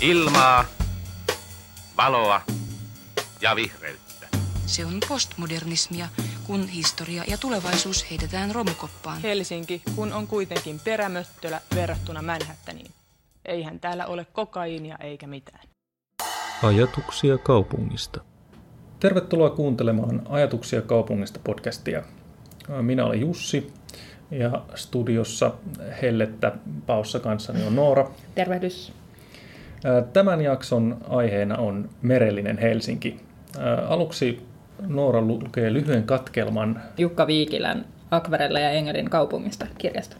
Ilmaa, valoa ja vihreyttä. Se on postmodernismia, kun historia ja tulevaisuus heitetään romukoppaan. Helsinki, kun on kuitenkin perämöttölä verrattuna Manhattaniin. Eihän täällä ole kokaiinia eikä mitään. Ajatuksia kaupungista. Tervetuloa kuuntelemaan Ajatuksia kaupungista podcastia. Minä olen Jussi ja studiossa hellettä paussa kanssani on Noora. Tervehdys. Tämän jakson aiheena on merellinen Helsinki. Aluksi Noora lukee lyhyen katkelman Jukka Viikilän Akvarella ja Engelin kaupungista kirjasta,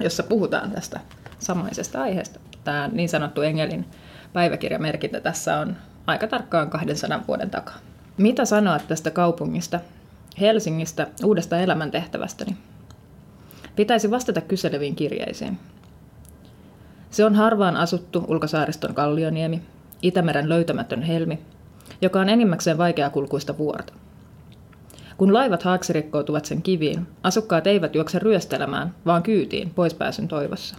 jossa puhutaan tästä samaisesta aiheesta. Tämä niin sanottu Engelin päiväkirjamerkintä tässä on aika tarkkaan 200 vuoden takaa. Mitä sanoa tästä kaupungista, Helsingistä, uudesta elämäntehtävästäni? Pitäisi vastata kyseleviin kirjeisiin. Se on harvaan asuttu ulkosaariston kallioniemi, Itämeren löytämätön helmi, joka on enimmäkseen vaikeakulkuista vuorta. Kun laivat haaksirikkoutuvat sen kiviin, asukkaat eivät juokse ryöstelemään, vaan kyytiin poispääsyn toivossa.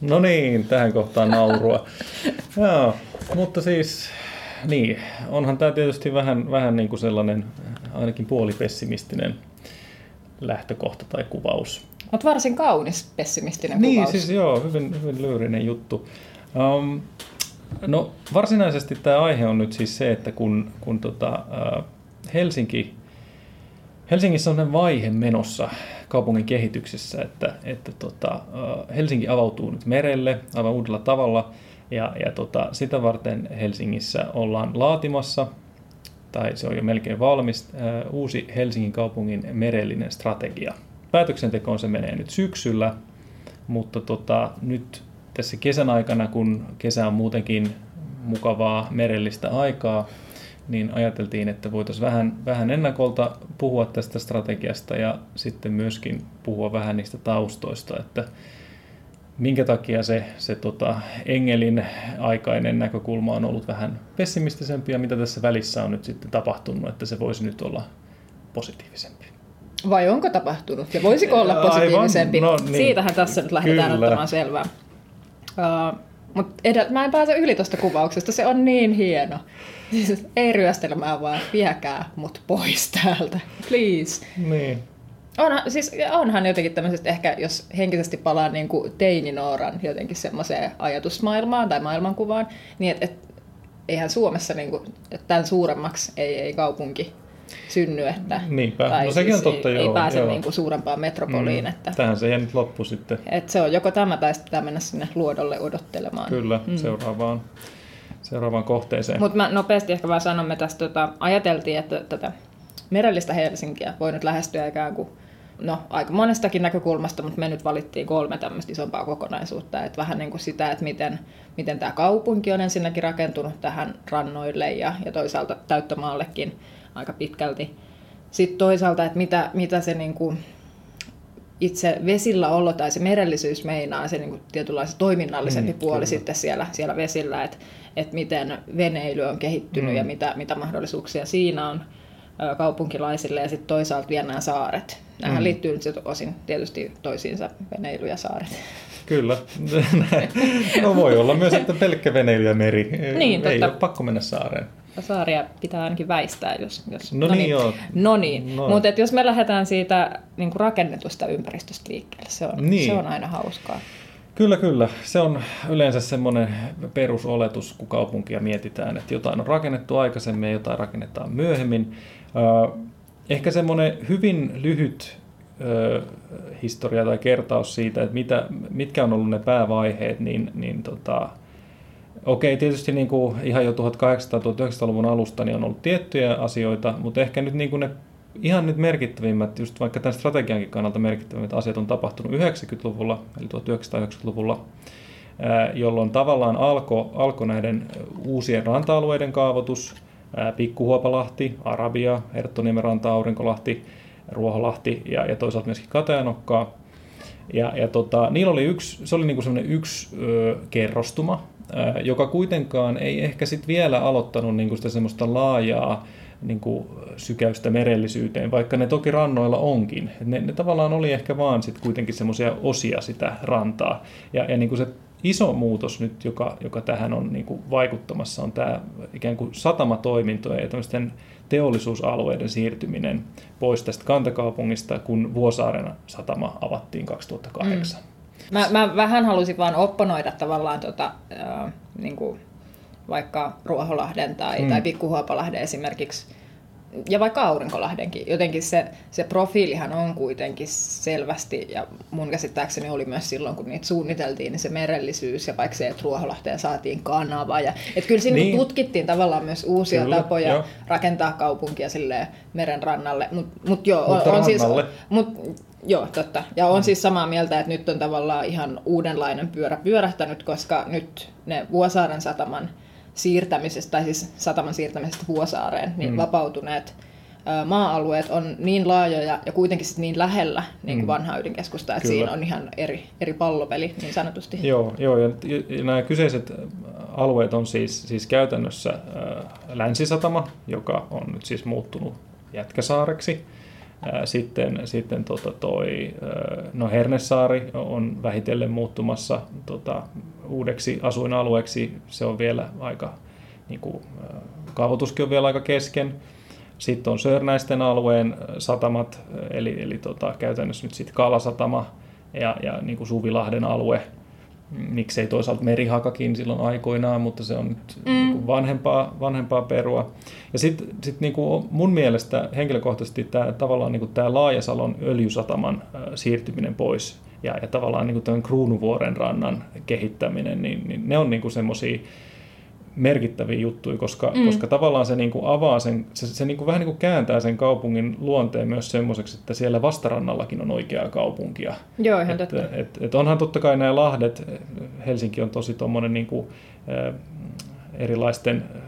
No niin, tähän kohtaan naurua. Joo, mutta siis, niin, onhan tämä tietysti vähän, vähän niin kuin sellainen ainakin puolipessimistinen lähtökohta tai kuvaus. Mutta varsin kaunis pessimistinen Niin, kuvaus. siis joo, hyvin, hyvin lyyrinen juttu. Um, no varsinaisesti tämä aihe on nyt siis se, että kun, kun tota, uh, Helsinki, Helsingissä on sellainen vaihe menossa kaupungin kehityksessä, että, että tota, uh, Helsinki avautuu nyt merelle aivan uudella tavalla ja, ja tota, sitä varten Helsingissä ollaan laatimassa tai se on jo melkein valmis, uh, uusi Helsingin kaupungin merellinen strategia – päätöksentekoon se menee nyt syksyllä, mutta tota, nyt tässä kesän aikana, kun kesä on muutenkin mukavaa merellistä aikaa, niin ajateltiin, että voitaisiin vähän, vähän ennakolta puhua tästä strategiasta ja sitten myöskin puhua vähän niistä taustoista, että minkä takia se, se tota, Engelin aikainen näkökulma on ollut vähän pessimistisempi ja mitä tässä välissä on nyt sitten tapahtunut, että se voisi nyt olla positiivisempi. Vai onko tapahtunut? Ja voisiko olla positiivisempi? Aivan, no niin. Siitähän tässä nyt lähdetään Kyllä. ottamaan selvää. Uh, mutta edellä, mä en pääse yli tuosta kuvauksesta, se on niin hieno. Siis ei ryöstelemään vaan, viekää mut pois täältä, please. Niin. Onhan, siis onhan jotenkin tämmöisestä ehkä, jos henkisesti palaa niin kuin teininooran jotenkin semmoiseen ajatusmaailmaan tai maailmankuvaan, niin että et, eihän Suomessa niin kuin, tämän suuremmaksi ei, ei kaupunki synny, että Niinpä. tai No sekin on totta, ei, joo, ei pääse joo. Niin kuin suurempaan metropoliin. Mm. Että, Tähän se jää nyt loppu sitten. että se on joko tämä tai sitten pitää mennä sinne luodolle odottelemaan. Kyllä, mm. seuraavaan, seuraavaan kohteeseen. Mutta mä nopeasti ehkä vaan sanomme tästä, tota, ajateltiin, että tätä merellistä Helsinkiä voi nyt lähestyä ikään kuin no, aika monestakin näkökulmasta, mutta me nyt valittiin kolme tämmöistä isompaa kokonaisuutta. Että vähän niin kuin sitä, että miten, miten tämä kaupunki on ensinnäkin rakentunut tähän rannoille ja, ja toisaalta täyttömaallekin aika pitkälti. Sitten toisaalta, että mitä, mitä se niin kuin itse vesillä olo tai se merellisyys meinaa, se niin kuin tietynlainen toiminnallisempi mm, puoli kyllä. sitten siellä, siellä vesillä, että, että miten veneily on kehittynyt mm. ja mitä, mitä mahdollisuuksia siinä on kaupunkilaisille ja sitten toisaalta vielä nämä saaret. Nämähän mm. liittyy nyt osin tietysti toisiinsa, veneily ja saaret. Kyllä. no voi olla myös, että pelkkä veneily ja meri. Niin, Ei totta. ole pakko mennä saareen. Saaria pitää ainakin väistää, jos... jos No niin, joo. No niin, No. mutta jos me lähdetään siitä niin kuin rakennetusta ympäristöstä liikkeelle, se on, Niin. se on aina hauskaa. Kyllä, kyllä. Se on yleensä semmoinen perusoletus, kun kaupunkia mietitään, että jotain on rakennettu aikaisemmin ja jotain rakennetaan myöhemmin. Ehkä semmoinen hyvin lyhyt historia tai kertaus siitä, että mitä, mitkä on ollut ne päävaiheet, niin, niin tota, Okei, tietysti niin kuin ihan jo 1800-1900-luvun alusta niin on ollut tiettyjä asioita, mutta ehkä nyt niin kuin ne ihan nyt merkittävimmät, just vaikka tämän strategiankin kannalta merkittävimmät asiat on tapahtunut 90-luvulla, eli 1990-luvulla, ää, jolloin tavallaan alkoi alko näiden uusien ranta-alueiden kaavoitus, Pikkuhuopalahti, Arabia, Herttoniemen ranta, Aurinkolahti, Ruoholahti ja, ja toisaalta myöskin Katajanokkaa. Ja, ja tota, niillä oli yksi, se oli niinku semmoinen yksi ö, kerrostuma, joka kuitenkaan ei ehkä sit vielä aloittanut niinku sitä semmoista laajaa niinku, sykäystä merellisyyteen, vaikka ne toki rannoilla onkin. Ne, ne tavallaan oli ehkä vaan sit kuitenkin semmoisia osia sitä rantaa. Ja, ja niinku se iso muutos nyt, joka, joka tähän on niin vaikuttamassa, on tämä ikään kuin satamatoimintojen ja teollisuusalueiden siirtyminen pois tästä kantakaupungista, kun Vuosaaren satama avattiin 2008. Mm. Mä, mä vähän halusin vaan opponoida tavallaan tota, äh, niin kuin vaikka Ruoholahden tai, mm. tai Pikkuhuopalahden esimerkiksi ja vaikka Aurinkolahdenkin, jotenkin se, se profiilihan on kuitenkin selvästi, ja mun käsittääkseni oli myös silloin, kun niitä suunniteltiin, niin se merellisyys, ja vaikka se, että Ruoholahteen saatiin kanava, ja että kyllä siinä niin. tutkittiin tavallaan myös uusia kyllä, tapoja jo. rakentaa kaupunkia sille meren rannalle, mutta mut joo, on, on siis, mut, joo, totta, ja on mm. siis samaa mieltä, että nyt on tavallaan ihan uudenlainen pyörä pyörähtänyt, koska nyt ne Vuosaaren sataman siirtämisestä, tai siis sataman siirtämisestä Vuosaareen, niin mm. vapautuneet maa-alueet on niin laajoja ja kuitenkin sit niin lähellä niin kuin mm. vanhaa ydinkeskusta, että Kyllä. siinä on ihan eri, eri pallopeli niin sanotusti. Joo, joo ja, ja nämä kyseiset alueet on siis, siis käytännössä äh, Länsisatama, joka on nyt siis muuttunut Jätkäsaareksi. Sitten, sitten tota toi, no Hernesaari on vähitellen muuttumassa tota, uudeksi asuinalueeksi. Se on vielä aika, niin kuin, kaavoituskin on vielä aika kesken. Sitten on Sörnäisten alueen satamat, eli, eli tota, käytännössä nyt sitten Kalasatama ja, ja niin kuin Suvilahden alue – miksei toisaalta merihakakin silloin aikoinaan, mutta se on nyt mm. niin vanhempaa, vanhempaa perua. Ja sitten sit niin mun mielestä henkilökohtaisesti tämä tavallaan niin tämä Laajasalon öljysataman siirtyminen pois ja, ja tavallaan niin tämän Kruunuvuoren rannan kehittäminen, niin, niin ne on niin semmoisia merkittäviä juttuja, koska, mm. koska tavallaan se niin kuin avaa sen, se, se niin kuin vähän niin kuin kääntää sen kaupungin luonteen myös semmoiseksi, että siellä vastarannallakin on oikeaa kaupunkia. Joo, ihan et, totta. Et, et onhan totta kai nämä lahdet, Helsinki on tosi tuommoinen niin kuin, äh, erilaisten äh,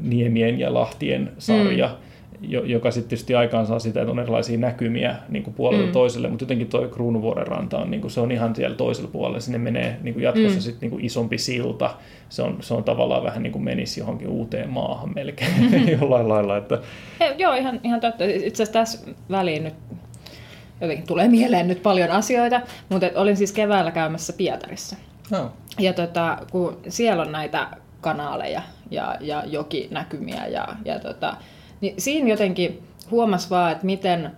niemien ja lahtien sarja, mm joka sitten tietysti aikaan saa sitä, että on erilaisia näkymiä niin kuin puolelta mm. toiselle, mutta jotenkin tuo Kruunuvuoren ranta on, niin kuin, se on ihan siellä toisella puolella, sinne menee niin kuin jatkossa mm. sit, niin kuin isompi silta, se on, se on tavallaan vähän niin kuin menisi johonkin uuteen maahan melkein mm-hmm. jollain lailla. Että... He, joo, ihan, ihan totta. Itse asiassa tässä väliin nyt jotenkin tulee mieleen nyt paljon asioita, mutta olin siis keväällä käymässä Pietarissa. Oh. Ja tota, kun siellä on näitä kanaaleja ja, ja jokinäkymiä ja, ja tota, niin siinä jotenkin huomasi vaan, että miten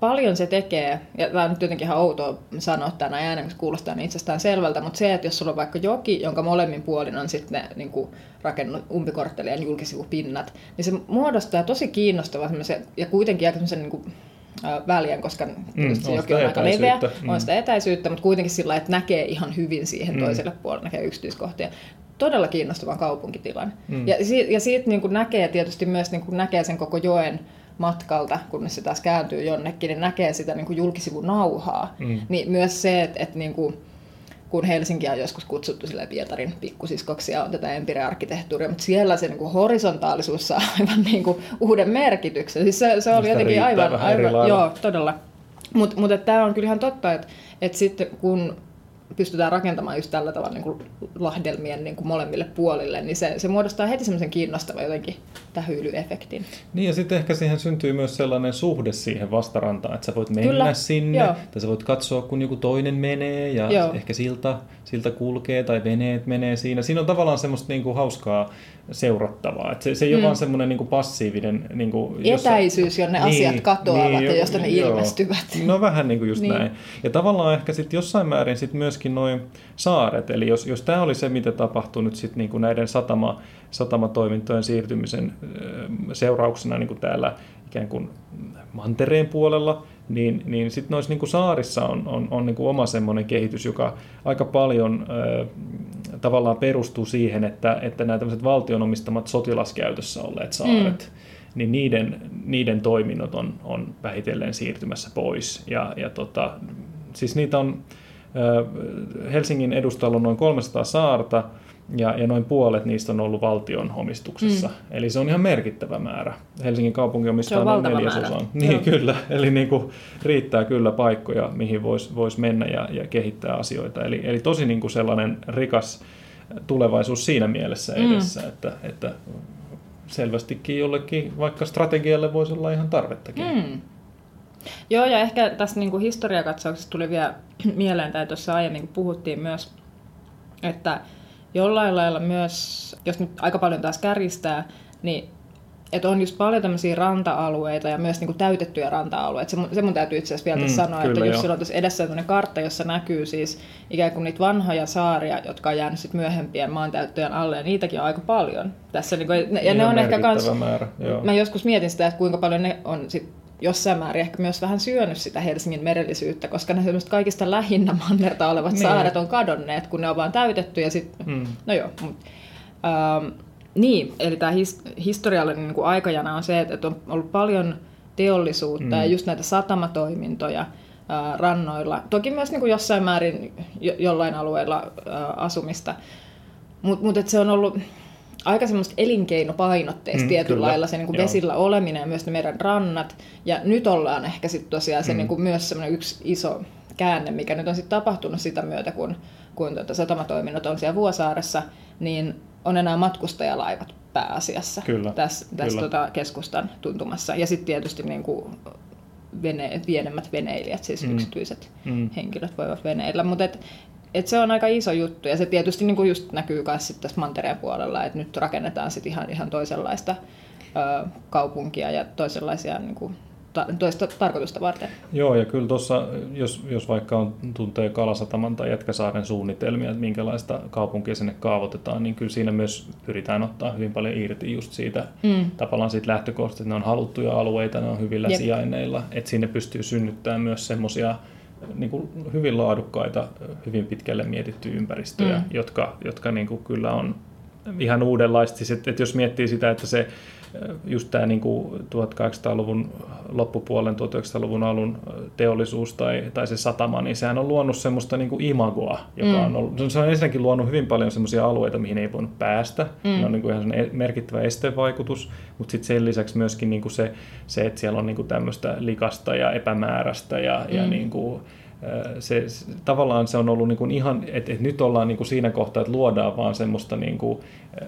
paljon se tekee, ja tämä on nyt jotenkin ihan outoa sanoa tänä äänen, koska kuulostaa niin itsestään selvältä, mutta se, että jos sulla on vaikka joki, jonka molemmin puolin on sitten ne niin kuin rakennut umpikorttelien julkisivupinnat, niin se muodostaa tosi kiinnostavaa ja kuitenkin aika semmoisen niin kuin, väliä, koska mm, se joki on aika leveä, mm. on sitä etäisyyttä, mutta kuitenkin sillä että näkee ihan hyvin siihen mm. toiselle puolelle, näkee yksityiskohtia todella kiinnostava kaupunkitilan. Mm. Ja, ja siitä niin kuin näkee tietysti myös niin kuin näkee sen koko joen matkalta, kun se taas kääntyy jonnekin, niin näkee sitä niin kuin julkisivun nauhaa. Mm. Niin myös se, että, että niin kuin, kun Helsinki on joskus kutsuttu sille Pietarin pikkusiskoksi ja on tätä empirearkkitehtuuria, mutta siellä se niin kuin horisontaalisuus saa aivan niin kuin uuden merkityksen. Siis se, se oli jotenkin aivan, aivan joo, todella. Mutta mut, mut tämä on kyllähän totta, että, että sitten kun pystytään rakentamaan just tällä tavalla niin kuin lahdelmien niin kuin molemmille puolille, niin se, se muodostaa heti semmoisen kiinnostavan jotenkin tähyilyefektin. Niin ja sitten ehkä siihen syntyy myös sellainen suhde siihen vastarantaan, että sä voit mennä Kyllä. sinne, Joo. tai sä voit katsoa, kun joku toinen menee, ja Joo. ehkä silta, silta kulkee, tai veneet menee siinä. Siinä on tavallaan semmoista niin kuin hauskaa seurattavaa. Et se, se ei mm. ole vaan semmoinen niin kuin passiivinen... Niin kuin, Etäisyys, jonne niin, asiat katoavat niin, ja josta ne joo. ilmestyvät. No vähän niin kuin just niin. näin. Ja tavallaan ehkä sitten jossain määrin sit myöskin noin saaret. Eli jos, jos tämä oli se, mitä tapahtui nyt sit niin kuin näiden satama, satamatoimintojen siirtymisen seurauksena niin kuin täällä ikään kuin mantereen puolella, niin, niin sitten noissa niin kuin saarissa on, on, on niin kuin oma semmoinen kehitys, joka aika paljon ö, tavallaan perustuu siihen, että, että nämä tämmöiset valtion omistamat sotilaskäytössä olleet saaret, mm. niin niiden, niiden toiminnot on, on vähitellen siirtymässä pois. Ja, ja tota, siis niitä on, Helsingin edustalla on noin 300 saarta, ja, ja noin puolet niistä on ollut valtion omistuksessa. Mm. Eli se on ihan merkittävä määrä. Helsingin kaupunki omistaa noin neljäsosan. Niin, Joo. kyllä. Eli niin kuin riittää kyllä paikkoja, mihin voisi vois mennä ja, ja kehittää asioita. Eli, eli tosi niin kuin sellainen rikas tulevaisuus siinä mielessä mm. edessä, mm. että, että selvästikin jollekin vaikka strategialle voisi olla ihan tarvettakin. Mm. Joo, ja ehkä tässä niin kuin historiakatsauksessa tuli vielä mieleen, tai tuossa aiemmin kun puhuttiin myös että jollain lailla myös, jos nyt aika paljon taas kärjistää, niin että on just paljon tämmöisiä ranta-alueita ja myös niinku täytettyjä ranta-alueita. Se, mun- se mun täytyy itse asiassa vielä Mm, sanoa, että jos joo. sulla on tässä edessä tämmöinen kartta, jossa näkyy siis ikään kuin niitä vanhoja saaria, jotka on jäänyt sit myöhempien maantäyttöjen alle, ja niitäkin on aika paljon. Tässä, niinku, ja ne Ihan on ehkä kans, määrä, joo. mä joskus mietin sitä, että kuinka paljon ne on sit jossain määrin ehkä myös vähän syönyt sitä Helsingin merellisyyttä, koska ne semmoiset kaikista lähinnä mannerta olevat Niin. saaret on kadonneet, kun ne on vaan täytetty ja sitten, Mm. no joo, mut, ähm, niin, eli tämä his, historiallinen niin kuin aikajana on se, että, on ollut paljon teollisuutta Mm. ja just näitä satamatoimintoja ää, rannoilla. Toki myös niin kuin jossain määrin jo, jollain alueella ää, asumista, mutta mut, et se on ollut aika semmoista elinkeinopainotteista Mm, tietyllä kyllä, lailla se niin kuin joo. vesillä oleminen ja myös ne meidän rannat. Ja nyt ollaan ehkä sitten tosiaan se Mm. niin kuin myös semmoinen yksi iso käänne, mikä nyt on sitten tapahtunut sitä myötä, kun, kun tuota satamatoiminnot on siellä Vuosaaressa, niin on enää matkustajalaivat pääasiassa Kyllä, tässä, tässä kyllä. Tota keskustan tuntumassa. Ja sitten tietysti niin kuin vene, pienemmät veneilijät, siis Mm. yksityiset mm. henkilöt voivat veneillä. Mutta et, se on aika iso juttu ja se tietysti niinku just näkyy myös tässä mantereen puolella, että nyt rakennetaan sit ihan, ihan toisenlaista ö, kaupunkia ja toisenlaisia niinku, ta, toista tarkoitusta varten. Joo, ja kyllä tuossa, jos, jos vaikka on, tuntee Kalasataman tai Jätkäsaaren suunnitelmia, että minkälaista kaupunkia sinne kaavoitetaan, niin kyllä siinä myös pyritään ottaa hyvin paljon irti just siitä Mm. tavallaan siitä lähtökohdasta, että ne on haluttuja alueita, ne on hyvillä Jep. sijainneilla, että sinne pystyy synnyttämään myös semmoisia niin kuin hyvin laadukkaita, hyvin pitkälle mietittyjä ympäristöjä, Mm. jotka, jotka niin kuin kyllä on ihan uudenlaista. Siis, että, että jos miettii sitä, että se just tämä niin kuin 1800-luvun loppupuolen, 1900-luvun alun teollisuus tai, tai se satama, niin sehän on luonut semmoista niin kuin imagoa, joka Mm. on ollut, se on ensinnäkin luonut hyvin paljon semmoisia alueita, mihin ei voinut päästä. Mm. Ne on niin kuin ihan semmoinen merkittävä estevaikutus, mutta sitten sen lisäksi myöskin niin kuin se, se, että siellä on niin kuin tämmöistä likasta ja epämääräistä ja, mm. ja niin kuin, se, se, tavallaan se on ollut niin kuin ihan, että, että nyt ollaan niin kuin siinä kohtaa, että luodaan vaan semmoista niin kuin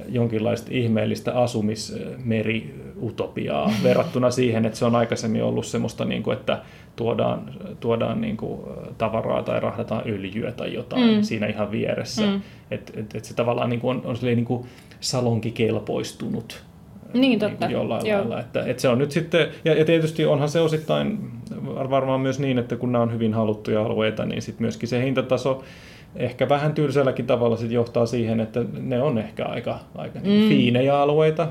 jonkinlaista ihmeellistä asumismeri-utopiaa verrattuna siihen, että se on aikaisemmin ollut semmoista, niin kuin, että tuodaan, tuodaan niin kuin tavaraa tai rahdataan öljyä tai jotain mm. Siinä ihan vieressä. Mm. Että et, et se tavallaan niin kuin on, on niin kuin salonkikelpoistunut Niin, totta. kuin jollain Joo. lailla. Että, että se on nyt sitten, ja, ja tietysti onhan se osittain var- varmaan myös niin, että kun nämä on hyvin haluttuja alueita, niin sitten myöskin se hintataso ehkä vähän tylsälläkin tavalla sit johtaa siihen, että ne on ehkä aika, aika mm. Mm. fiinejä alueita,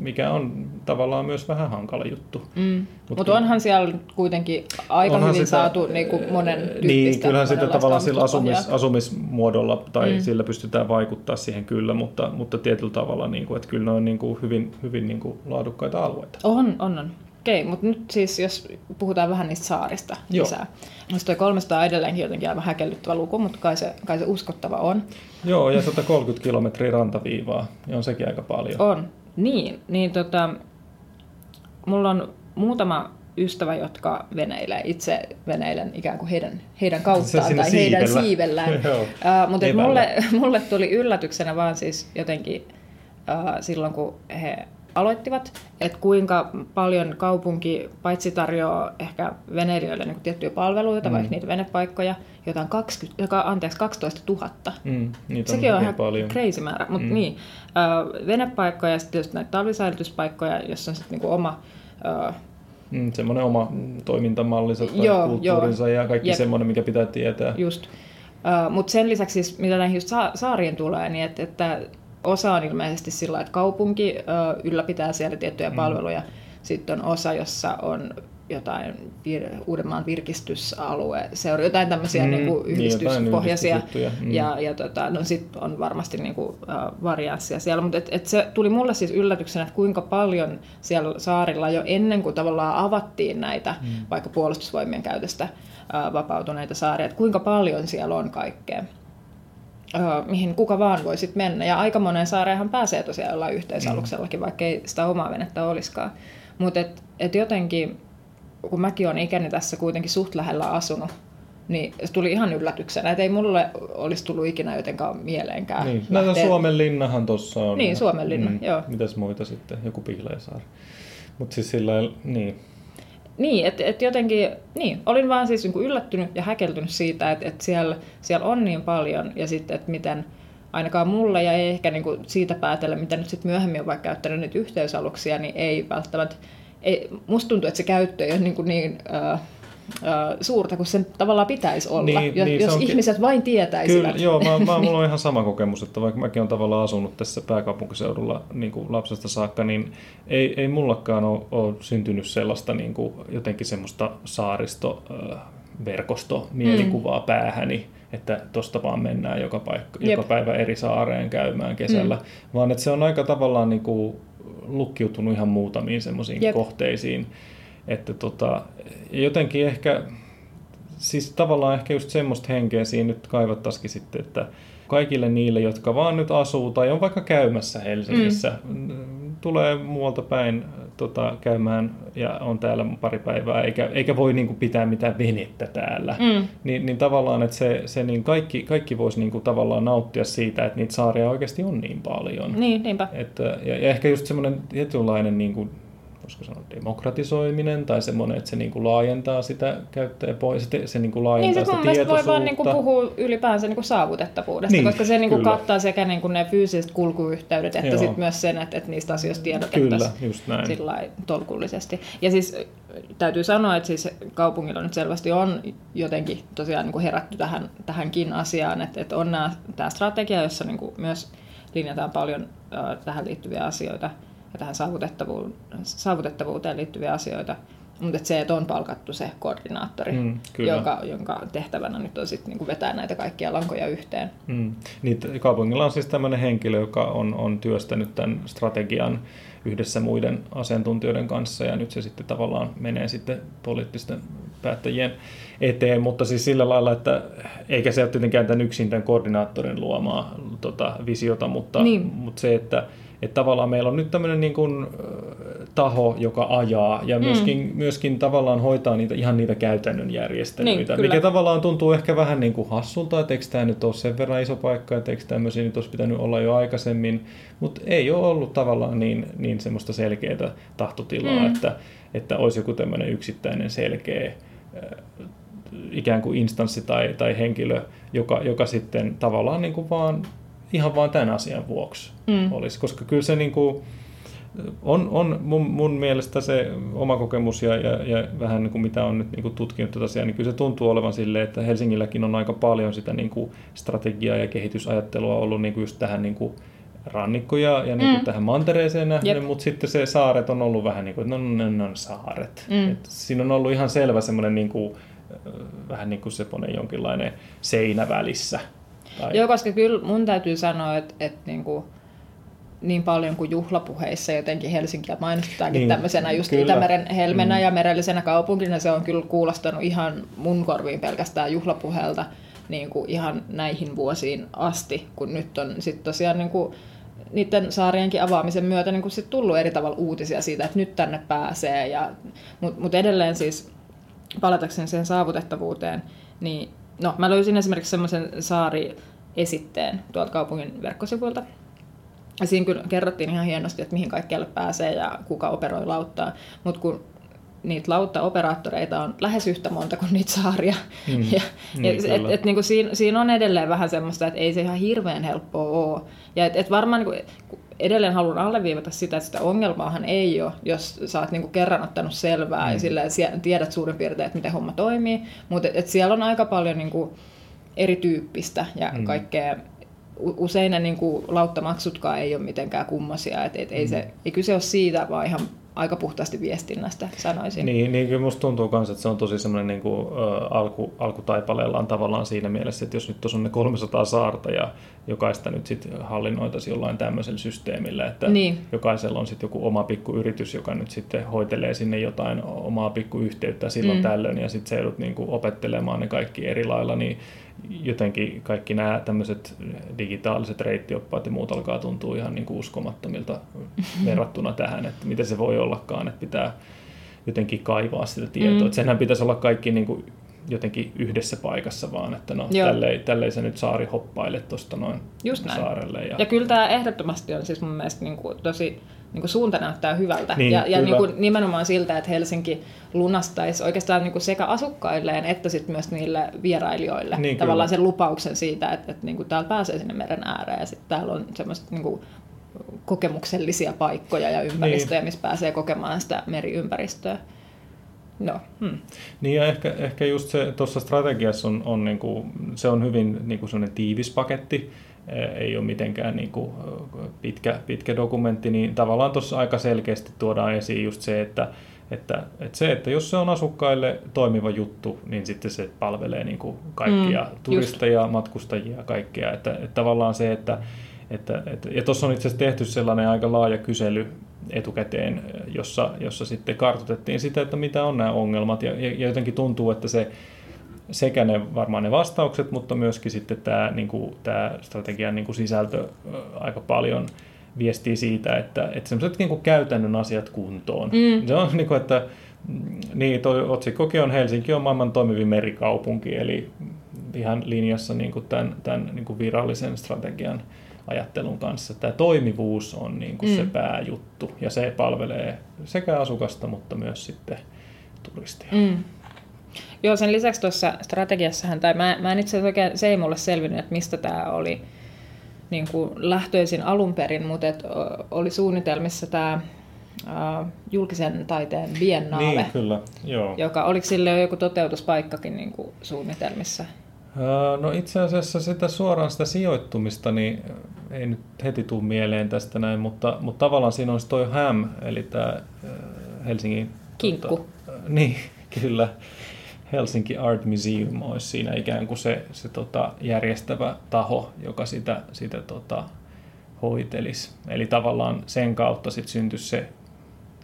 mikä on tavallaan myös vähän hankala juttu. Mm. Mut Mutta kyllä- onhan siellä kuitenkin aika Onhan hyvin sitä- saatu niinku monen tyyppistä. Niin, kyllähän sitä tavallaan sillä asumis, asumismuodolla tai mm. Sillä pystytään vaikuttaa siihen kyllä, mutta, mutta tietyllä tavalla, niin kuin, että kyllä ne on niin kuin hyvin, hyvin niin kuin laadukkaita alueita. On, on, on. Okei, mutta nyt siis jos puhutaan vähän niistä saarista Joo. lisää. Musta toi 300 on edelleenkin jotenkin aivan häkellyttävä luku, mutta kai se, kai se uskottava on. Joo, ja 130 kilometriä rantaviivaa, ja on sekin aika paljon. On. Niin, niin tota, mulla on muutama ystävä, jotka veneilee. Itse veneilen ikään kuin heidän, heidän kauttaan tai heidän siivellä. siivellään. Joo. uh, mutta mulle, mulle tuli yllätyksenä vaan siis jotenkin uh, silloin, kun he aloittivat, että kuinka paljon kaupunki paitsi tarjoaa ehkä veneilijöille niin tiettyjä palveluita, Mm. vaikka niitä venepaikkoja, jota on 20, joka, anteeksi, 12 000. Mm, niitä Sekin on hyvin ihan paljon. crazy määrä, mutta Mm. niin. Ö, venepaikkoja ja sitten tietysti näitä talvisäilytyspaikkoja, jossa on sitten niinku oma ö, Mm, semmoinen oma toimintamallinsa tai Joo, kulttuurinsa ja kaikki Jep. semmoinen, mikä pitää tietää. just. Mutta sen lisäksi, siis, mitä näihin just sa- saarien tulee, niin että, että osa on ilmeisesti sillä, että kaupunki ylläpitää siellä tiettyjä Mm. palveluja. Sitten on osa, jossa on jotain vir- Uudenmaan virkistysalue, seura- jotain tämmöisiä Mm, mm, niin niin, yhdistyspohjaisia. jotain yhdistysjuttuja, mm. ja, ja tota, no sit on varmasti niin kuin, äh, varianssia siellä, mutta et, et se tuli mulle siis yllätyksenä, että kuinka paljon siellä saarilla jo ennen kuin tavallaan avattiin näitä mm. vaikka puolustusvoimien käytöstä äh, vapautuneita saaria, että kuinka paljon siellä on kaikkea mihin kuka vaan voi sit mennä. Ja aika monen saareenhan pääsee tosiaan jollain yhteisaluksellakin, vaikka ei sitä omaa venettä olisikaan. Mutta et, et jotenkin, kun mäkin olen ikäni tässä kuitenkin suht lähellä asunut, niin se tuli ihan yllätyksenä, että ei mulle olisi tullut ikinä jotenkaan mieleenkään. Niin. No, lähteä- Suomen linnahan tuossa on. Niin, Suomen linna, joo. Mitäs muita sitten? Joku Pihlajasaari. Mutta siis sillä niin. Niin, että et jotenkin, niin, olin vaan siis niin kuin yllättynyt ja häkeltynyt siitä, että et siellä, siellä on niin paljon ja sitten, että miten ainakaan mulle ja ei ehkä niin kuin siitä päätellä, mitä nyt sitten myöhemmin on vaikka käyttänyt niitä yhteysaluksia, niin ei välttämättä, ei, musta tuntuu, että se käyttö ei ole niin, kuin niin äh, suurta kuin sen tavallaan pitäisi olla, niin, jos, niin, jos onkin... ihmiset vain tietäisivät. Kyllä, joo, mä, mä, mulla on ihan sama kokemus, että vaikka mäkin olen tavallaan asunut tässä pääkaupunkiseudulla niin kuin lapsesta saakka, niin ei, ei mullakaan ole, ole syntynyt sellaista niin kuin, jotenkin semmoista saaristo verkosto mielikuvaa mm. päähäni, että tosta vaan mennään joka, paikka, joka päivä eri saareen käymään kesällä, mm. vaan että se on aika tavallaan niin kuin lukkiutunut ihan muutamiin semmoisiin kohteisiin, että tota, jotenkin ehkä, siis tavallaan ehkä just semmoista henkeä siinä nyt kaivattaisikin sitten, että kaikille niille, jotka vaan nyt asuu tai on vaikka käymässä Helsingissä, mm. tulee muualta päin tota, käymään ja on täällä pari päivää, eikä, eikä voi niin kuin, pitää mitään venettä täällä, mm. niin, niin tavallaan, että se, se niin kaikki, kaikki voisi niin kuin, tavallaan nauttia siitä, että niitä saaria oikeasti on niin paljon. Niin, niinpä. Että, ja, ja ehkä just semmoinen tietynlainen niin kuin, voisiko sanoa, demokratisoiminen tai semmoinen, että se niin kuin laajentaa sitä käyttäjäpohjaa, se, se niin kuin laajentaa niin, sitä tietoisuutta. voi vaan niin kuin puhua ylipäänsä niin kuin saavutettavuudesta, niin, koska se niin kuin kattaa sekä niin kuin ne fyysiset kulkuyhteydet, että sit myös sen, että, että niistä asioista tiedotettaisiin sillä tolkullisesti. Ja siis täytyy sanoa, että siis kaupungilla nyt selvästi on jotenkin tosiaan niin kuin herätty tähän, tähänkin asiaan, että, että on nämä, tämä strategia, jossa niin kuin myös linjataan paljon äh, tähän liittyviä asioita – ja tähän saavutettavuuteen liittyviä asioita. Mutta se, että on palkattu se koordinaattori, mm, joka, jonka tehtävänä nyt on sit niinku vetää näitä kaikkia lankoja yhteen. Mm. Niin, kaupungilla on siis tämmöinen henkilö, joka on, on työstänyt tämän strategian yhdessä muiden asiantuntijoiden kanssa ja nyt se sitten tavallaan menee sitten poliittisten päättäjien eteen, mutta siis sillä lailla, että eikä se ole tietenkään tämän yksin tämän koordinaattorin luomaa tota, visiota, mutta, niin. mutta se, että että tavallaan meillä on nyt tämmöinen niin kuin, taho, joka ajaa ja myöskin, mm. myöskin tavallaan hoitaa niitä, ihan niitä käytännön järjestelyitä, niin, mikä tavallaan tuntuu ehkä vähän niin kuin hassulta, että eikö tämä nyt ole sen verran iso paikka, että eikö tämmöisiä nyt olisi pitänyt olla jo aikaisemmin, mutta ei ole ollut tavallaan niin, niin semmoista selkeää tahtotilaa, mm. että, että olisi joku tämmöinen yksittäinen selkeä ikään kuin instanssi tai, tai henkilö, joka, joka sitten tavallaan niin kuin vaan ihan vain tämän asian vuoksi mm. olisi. Koska kyllä se niin kuin, on, on mun, mun mielestä se oma kokemus ja, ja, ja vähän niin kuin mitä on nyt niin kuin tutkinut tätä asiaa, niin kyllä se tuntuu olevan silleen, että Helsingilläkin on aika paljon sitä niin kuin strategiaa ja kehitysajattelua ollut niin kuin just tähän niin kuin rannikkoja ja niin mm. tähän mantereeseen nähden, yep. mutta sitten se saaret on ollut vähän niin kuin, että no, no, no, no saaret. Mm. Et siinä on ollut ihan selvä semmoinen niin kuin, vähän niin kuin semmoinen jonkinlainen seinä välissä tai... Joo, koska kyllä mun täytyy sanoa, että, että niin, kuin, niin paljon kuin juhlapuheissa jotenkin Helsinkiä mainostetaankin niin, tämmöisenä just kyllä. Itämeren helmenä mm. ja merellisenä kaupunkina, se on kyllä kuulostanut ihan mun korviin pelkästään juhlapuheelta niin kuin ihan näihin vuosiin asti, kun nyt on sitten tosiaan niin kuin, niiden saarienkin avaamisen myötä niin sit tullut eri tavalla uutisia siitä, että nyt tänne pääsee. Ja, Mutta mut edelleen siis palatakseni sen saavutettavuuteen, niin no, mä löysin esimerkiksi semmoisen saari-esitteen tuolta kaupungin verkkosivuilta. Ja siinä kyllä kerrottiin ihan hienosti, että mihin kaikkialle pääsee ja kuka operoi lauttaa. Mutta kun niitä lauttaoperaattoreita on lähes yhtä monta kuin niitä saaria. Mm, ja, niin, et, et, et, niin siinä, siinä on edelleen vähän semmoista, että ei se ihan hirveän helppoa ole. Ja et, et varmaan niin kuin, edelleen haluan alleviivata sitä, että sitä ongelmaahan ei ole, jos sä oot niinku kerran ottanut selvää mm. ja sillä tiedät suurin piirtein, että miten homma toimii. Mutta et, et siellä on aika paljon niinku erityyppistä ja mm. kaikkea usein ne niin kuin, lauttamaksutkaan ei ole mitenkään kummosia. Et, et ei, se, mm. ei kyse ole siitä, vaan ihan aika puhtaasti viestinnästä, sanoisin. Niin, niin kyllä musta tuntuu myös, että se on tosi semmoinen niin kuin, ä, alku, alkutaipaleellaan tavallaan siinä mielessä, että jos nyt tuossa on ne 300 saarta ja jokaista nyt sitten hallinnoitaisiin jollain tämmöisellä systeemillä, että niin. jokaisella on sitten joku oma pikku yritys, joka nyt sitten hoitelee sinne jotain omaa pikku yhteyttä silloin mm. tällöin ja sitten se joudut niin kuin opettelemaan ne kaikki eri lailla, niin jotenkin kaikki nämä tämmöiset digitaaliset reittioppaat ja muut alkaa tuntua ihan niin kuin uskomattomilta verrattuna tähän, että miten se voi ollakaan, että pitää jotenkin kaivaa sitä tietoa. Mm. Että senhän pitäisi olla kaikki niin kuin jotenkin yhdessä paikassa vaan, että no tälleen, tälleen se nyt saari hoppaile tuosta noin Just näin. saarelle. Ja... ja kyllä tämä ehdottomasti on siis mun mielestä niin kuin tosi niin kuin suunta näyttää hyvältä. Niin, ja ja niin kuin nimenomaan siltä, että Helsinki lunastaisi oikeastaan niin kuin sekä asukkailleen että sit myös niille vierailijoille Niin, tavallaan kyllä. sen lupauksen siitä, että, että niin kuin täällä pääsee sinne meren ääreen ja sitten täällä on semmoista niin kuin kokemuksellisia paikkoja ja ympäristöjä, Niin. missä pääsee kokemaan sitä meriympäristöä. No, hmm. Niin ja ehkä, ehkä just se tuossa strategiassa on, on niinku, se on hyvin niinku tiivis paketti, ei ole mitenkään niinku pitkä, pitkä dokumentti, niin tavallaan tuossa aika selkeästi tuodaan esiin just se, että, että, että se, että jos se on asukkaille toimiva juttu, niin sitten se palvelee niinku kaikkia Mm, turisteja, matkustajia ja kaikkea. Että, että tavallaan se, että, että, että ja tuossa on itse asiassa tehty sellainen aika laaja kysely etukäteen, jossa, jossa sitten kartoitettiin sitä, että mitä on nämä ongelmat ja, ja jotenkin tuntuu, että se sekä ne varmaan ne vastaukset, mutta myöskin sitten tämä, niin kuin, tämä strategian niin kuin sisältö aika paljon viestii siitä, että, että sellaiset niin kuin käytännön asiat kuntoon. Mm. Se on niin kuin, että mm, niin, toi otsikkokin on Helsinki on maailman toimivin merikaupunki, eli ihan linjassa niin kuin tämän, tämän niin kuin virallisen strategian ajattelun kanssa. Tämä toimivuus on niin kuin mm. se pääjuttu, ja se palvelee sekä asukasta, mutta myös sitten turistia. Mm. Joo, sen lisäksi tuossa strategiassahan, tai mä, mä en itse asiassa oikein, se ei mulle selvinnyt, että mistä tämä oli niin kuin lähtöisin alun perin, mutta et, oli suunnitelmissa tämä julkisen taiteen biennaale, Niin, kyllä. Joo. joka oliko sille jo joku toteutuspaikkakin niin kuin suunnitelmissa? No itse asiassa sitä suoraan sitä sijoittumista, niin ei nyt heti tule mieleen tästä näin, mutta, mutta tavallaan siinä on toi HAM, eli tämä Helsingin... Kinkku. Tota, niin, kyllä. Helsinki Art Museum olisi siinä ikään kuin se, se tota, järjestävä taho, joka sitä, sitä tota, hoitelisi. Eli tavallaan sen kautta sitten syntyisi se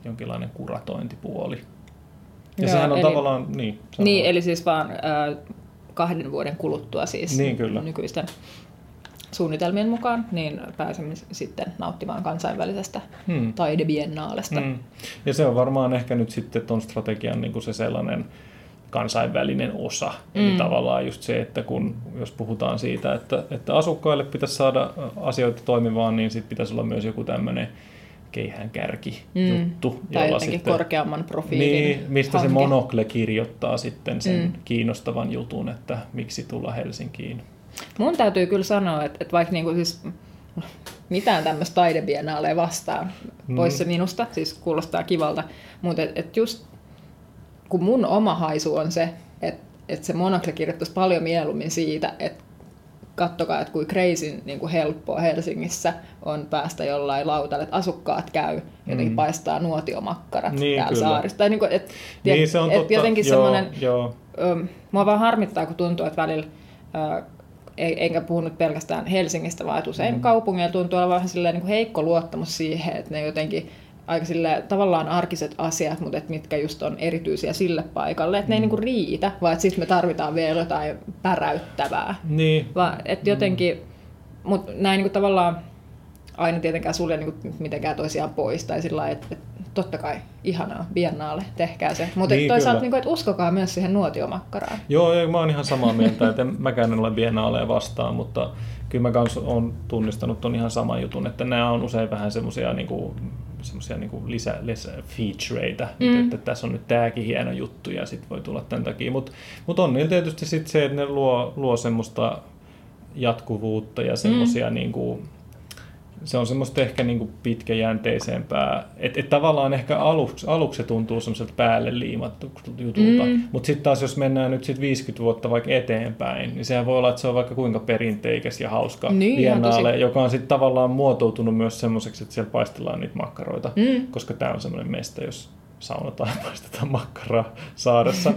jonkinlainen kuratointipuoli. Ja Joo, sehän on eli- tavallaan... Niin, Niin, eli siis vaan äh, kahden vuoden kuluttua siis Niin, kyllä. nykyisten suunnitelmien mukaan, niin pääsemme sitten nauttimaan kansainvälisestä Hmm. taidebiennaalesta. Mm. Ja se on varmaan ehkä nyt sitten tuon strategian niin kuin se sellainen kansainvälinen osa. Mm. Eli Mm. tavallaan just se, että kun jos puhutaan siitä, että, että asukkaille pitäisi saada asioita toimimaan, niin sitten pitäisi olla myös joku tämmöinen keihään kärki Mm. juttu. Tai jotenkin korkeamman profiilin Niin, mistä hanke. se monokle kirjoittaa sitten sen Mm. mm. kiinnostavan jutun, että miksi tulla Helsinkiin. Mun täytyy kyllä sanoa, että, että vaikka niinku siis mitään tämmöistä taidebiennaalee vastaan, Mm. pois se minusta, siis kuulostaa kivalta, mutta et, et just kun mun oma haisu on se, että et se monokle kirjoittaisi paljon mieluummin siitä, että kattokaa, että kuin crazy niin kuin helppoa Helsingissä on päästä jollain lautalle, että asukkaat käy, jotenkin Mm. paistaa nuotiomakkarat Niin, täällä kyllä. saarissa. Tai niin kuin, et, Niin, se on et totta. jotenkin joo, semmoinen, Joo, Ö, mua vaan harmittaa, kun tuntuu, että välillä, ö, ei- enkä puhu nyt pelkästään Helsingistä, vaan että usein mm. kaupungeilla tuntuu olevan vähän silleen niin kuin heikko luottamus siihen, että ne jotenkin aika sille tavallaan arkiset asiat, mutta että mitkä just on erityisiä sille paikalle, että ne ei niin kuin riitä, vaan että sitten me tarvitaan vielä jotain päräyttävää. niin, Vaan, että jotenkin, mutta näin niin kuin tavallaan aina tietenkään sulje niin kuin mitenkään toisiaan pois, tai sillä lailla, että, että totta kai ihanaa, biennaalle, tehkää se. Mutta Niin, niin, toisaalta, niin kuin, että uskokaa myös siihen nuotiomakkaraan. Joo, ja mä oon ihan samaa mieltä, että en mäkään en ole biennaaleja vastaan, mutta kyllä mä kans oon tunnistanut ton ihan saman jutun, että nämä on usein vähän semmoisia niinku, semmosia niinku lisä, lisä featureita, mm. että tässä on nyt tääkin hieno juttu ja sit voi tulla tämän takia, mutta mut on niillä tietysti sit se, että ne luo, luo semmoista jatkuvuutta ja semmoisia mm. niinku, se on semmoista ehkä niinku pitkäjänteisempää, että et tavallaan ehkä aluksi, aluksi se tuntuu semmoiselta päälle liimattu jutulta, Mm. mutta sitten taas jos mennään nyt sit 50 vuotta vaikka eteenpäin, niin sehän voi olla, että se on vaikka kuinka perinteikäs ja hauska Niin, ihan biennaale, tosi. joka on sitten tavallaan muotoutunut myös semmoiseksi, että siellä paistellaan niitä makkaroita, Mm. koska tämä on semmoinen mesta, jos saunataan ja paistetaan makkaraa saaressa.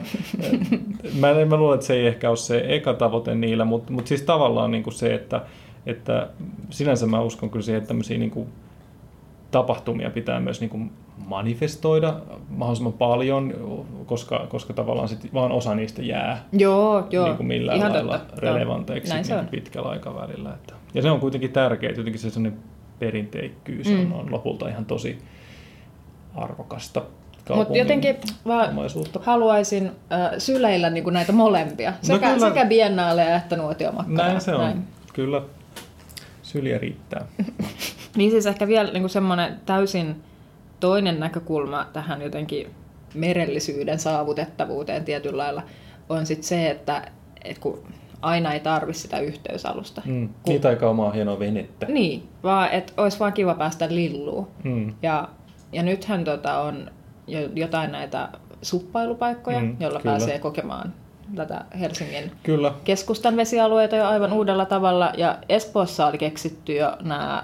mä, en- mä luulen, että se ei ehkä ole se eka tavoite niillä, mutta, mutta siis tavallaan niin kuin se, että, että sinänsä mä uskon kyllä siihen, että tämmöisiä niin kuin tapahtumia pitää myös niin kuin manifestoida mahdollisimman paljon, koska, koska tavallaan sit vaan osa niistä jää Joo, joo. niin kuin millään Ihan lailla totta. relevanteiksi Näin niin on. pitkällä aikavälillä. Että. Ja se on kuitenkin tärkeää, jotenkin se sellainen perinteikkyys Mm. on, on lopulta ihan tosi arvokasta Mutta jotenkin omaisuutta. haluaisin äh, syleillä niin kuin näitä molempia. Sekä, kyllä. sekä biennaaleja että nuotiomakkaraa. Näin se on. Kyllä syliä riittää. Niin siis ehkä vielä niin semmoinen täysin toinen näkökulma tähän jotenkin merellisyyden saavutettavuuteen tietyllä lailla on sitten se, että, että kun aina ei tarvi sitä yhteysalusta. Mm. Kun, Niitä aika omaa hienoa venettä. Niin, vaan että olisi vaan kiva päästä lilluun. Mm. Ja, ja nythän tota on jo, jotain näitä suppailupaikkoja, Mm, joilla kyllä. pääsee kokemaan tätä Helsingin Kyllä. keskustan vesialueita jo aivan uudella tavalla. Ja Espoossa oli keksitty jo nämä,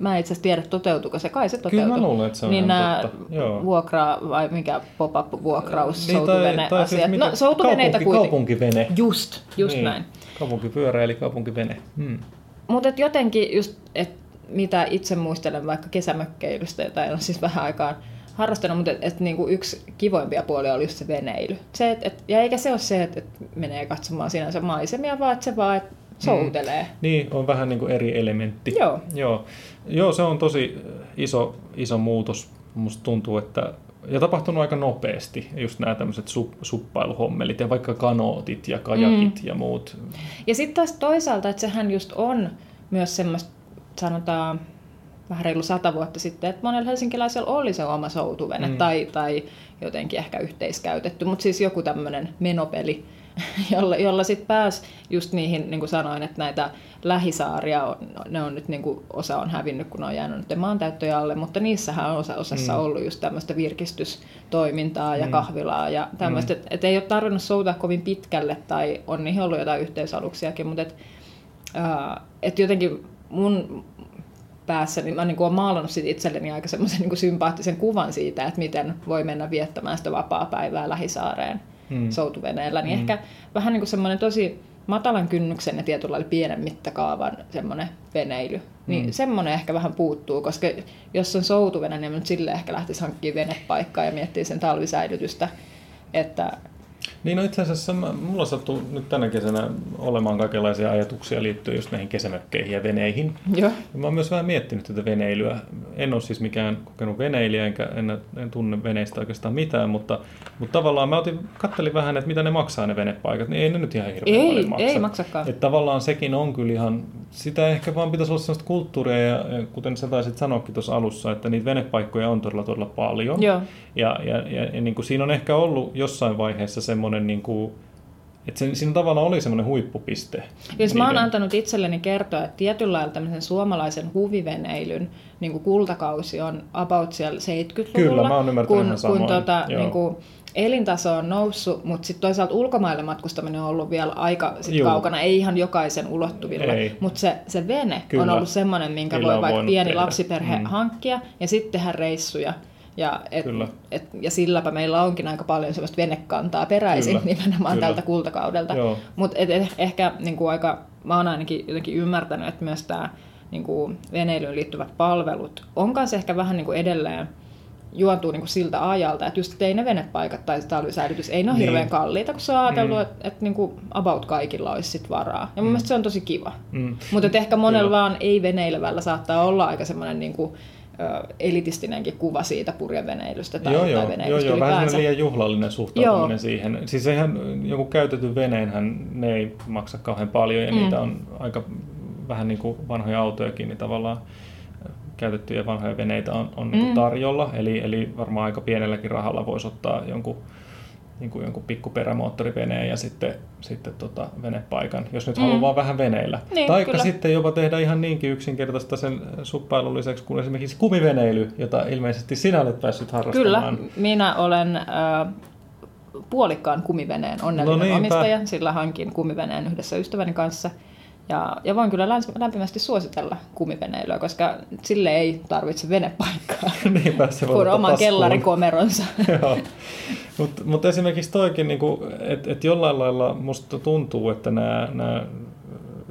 mä en itse asiassa tiedä toteutuuko se, kai se Kyllä toteutuu. mä luulen, että se on niin ihan nämä vuokra, vai mikä pop-up vuokraus, Niin, tai- soutuvene tai siis asiat. mikä- no soutuveneitä kaupunki- kuitenkin. Kaupunkivene. Just, just niin. näin. Kaupunkipyörä eli kaupunkivene. Mm. Mutta jotenkin just, että mitä itse muistelen vaikka kesämökkeilystä, en ole siis vähän aikaan harrastanut, mutta et, et niinku yksi kivoimpia puolia oli just se veneily. Se, et, et, ja eikä se ole se, että et menee katsomaan sinänsä maisemia, vaan että se vaan et soutelee. Niin, on vähän niin kuin eri elementti. Joo. Joo. Joo, se on tosi iso, iso muutos. Musta tuntuu, että ja tapahtunut aika nopeasti, just nämä tämmöiset sup, suppailuhommelit ja vaikka kanootit ja kajakit mm. ja muut. Ja sitten taas toisaalta, että sehän just on myös semmoista, sanotaan vähän reilu sata vuotta sitten, että monella helsinkiläisellä oli se oma soutuvene mm. tai, tai jotenkin ehkä yhteiskäytetty, mutta siis joku tämmöinen menopeli, jolla, jolla sitten pääsi just niihin, niin kuin sanoin, että näitä lähisaaria, on, ne on nyt niin kuin, osa on hävinnyt, kun ne on jäänyt nyt maantäyttöjä alle, mutta niissähän on osa, osassa Mm. ollut just tämmöistä virkistystoimintaa ja Mm. kahvilaa ja tämmöistä, että et ei ole tarvinnut soutaa kovin pitkälle tai on niihin ollut jotain yhteisaluksiakin, mutta et, ää, et jotenkin mun päässä, niin mä niin olen maalannut sit itselleni aika semmoisen niin sympaattisen kuvan siitä, että miten voi mennä viettämään sitä vapaa-päivää lähisaareen Mm. soutuveneellä. Niin Mm. ehkä vähän niin kuin semmoinen tosi matalan kynnyksen ja tietyllä lailla pienen mittakaavan semmoinen veneily. Niin Mm. semmoinen ehkä vähän puuttuu, koska jos on soutuvene, niin nyt sille ehkä lähtisi hankkimaan venepaikkaa ja miettiä sen talvisäilytystä. Että Niin no itse asiassa mä, mulla sattuu nyt tänä kesänä olemaan kaikenlaisia ajatuksia liittyen just näihin kesämökkeihin ja veneihin. joo, Ja mä oon myös vähän miettinyt tätä veneilyä. En ole siis mikään kokenut veneilijä, enkä en, en tunne veneistä oikeastaan mitään, mutta, mutta tavallaan mä otin, kattelin vähän, että mitä ne maksaa ne venepaikat, niin ei ne nyt ihan hirveän Ei, paljon maksa. ei maksakaan. Tavallaan sekin on kyllä ihan, sitä ehkä vaan pitäisi olla sellaista kulttuuria, ja, ja kuten sä taisit sanoakin tuossa alussa, että niitä venepaikkoja on todella todella paljon. Joo. Ja, ja, ja, ja niin kuin siinä on ehkä ollut jossain vaiheessa semmoinen, niin kuin, että sen, siinä tavallaan oli semmoinen huippupiste. Jos mä oon antanut itselleni kertoa, että tietyllä lailla tämmöisen suomalaisen huviveneilyn niin kuin kultakausi on about siellä 70-luvulla. Kyllä, mä oon ymmärtänyt kun, kun tota, joo. niin kuin, elintaso on noussut, mutta sitten toisaalta ulkomaille matkustaminen on ollut vielä aika sit Juu. kaukana, ei ihan jokaisen ulottuvilla. Mutta se, se vene Kyllä. on ollut semmoinen, minkä Millä voi vaikka pieni tehdä. lapsiperhe Mm. hankkia ja sitten tehdä reissuja. Ja, et, Kyllä. et, ja silläpä meillä onkin aika paljon sellaista venekantaa peräisin Kyllä. nimenomaan Kyllä. tältä kultakaudelta. Mutta ehkä niin kuin aika, mä oon ainakin jotenkin ymmärtänyt, että myös tämä niin kuin veneilyyn liittyvät palvelut on kanssa ehkä vähän niin kuin edelleen juontuu niin kuin siltä ajalta, että just ei ne venepaikat tai talvisäilytys, ei ne ole Niin. hirveän kalliita, kun se on ajatellut, Mm. että, että niin kuin about kaikilla olisi sit varaa. Ja mun mielestä se on tosi kiva. Mm. Mutta ehkä monella vaan ei-veneilevällä saattaa olla aika semmoinen niin kuin, elitistinenkin kuva siitä purjeveneilystä tai, joo, joo, joo, veneilystä joo, vähän ylipäänsä. semmoinen liian juhlallinen suhtautuminen Joo. siihen. Siis eihän joku käytetty veneenhän, ne ei maksa kauhean paljon ja Mm. niitä on aika vähän niin kuin vanhoja autojakin, niin tavallaan käytettyjä vanhoja veneitä on, on niin kuin Mm. tarjolla. Eli, eli varmaan aika pienelläkin rahalla voisi ottaa jonkun, niin kuin jonkun pikkuperämoottoriveneen ja sitten, sitten tota venepaikan, jos nyt Mm. haluaa vaan vähän veneillä. Niin, Taikka kyllä. sitten jopa tehdä ihan niinkin yksinkertaista sen suppailun lisäksi kuin esimerkiksi kumiveneily, jota ilmeisesti sinä olet päässyt harrastamaan. Kyllä, minä olen äh, puolikkaan kumiveneen onnellinen No no niinpä. omistaja, sillä hankin kumiveneen yhdessä ystäväni kanssa. Ja, ja voin kyllä lämpimästi suositella kumiveneilyä, koska sille ei tarvitse venepaikkaa, Niinpä se voi kun oman taskuun. kellarikomeronsa. Mutta mut esimerkiksi toikin, niinku, että et jollain lailla musta tuntuu, että nämä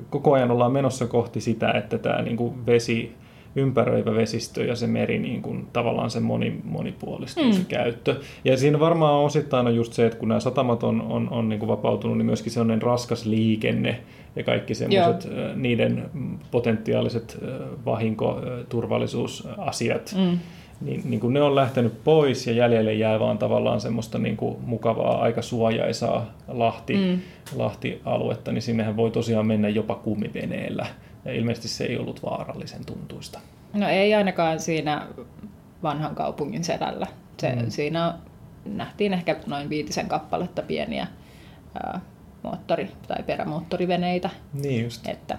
koko ajan ollaan menossa kohti sitä, että tämä niinku vesi, ympäröivä vesistö ja se meri niin kuin, tavallaan se moni, monipuolistuu mm. se käyttö. Ja siinä varmaan osittain on just se, että kun nämä satamat on, on, on niin kuin vapautunut, niin myöskin sellainen raskas liikenne ja kaikki semmoiset niiden potentiaaliset vahinko, turvallisuusasiat, mm niin, niin kuin ne on lähtenyt pois ja jäljelle jää vaan tavallaan semmoista niin kuin mukavaa, aika suojaisaa Lahti, mm. Lahti-aluetta, niin sinnehän voi tosiaan mennä jopa kumiveneellä. Ja ilmeisesti se ei ollut vaarallisen tuntuista. No ei ainakaan siinä vanhan kaupungin selällä. Se, mm. Siinä nähtiin ehkä noin viitisen kappaletta pieniä ää, moottori- tai perämoottoriveneitä. Niin just. Että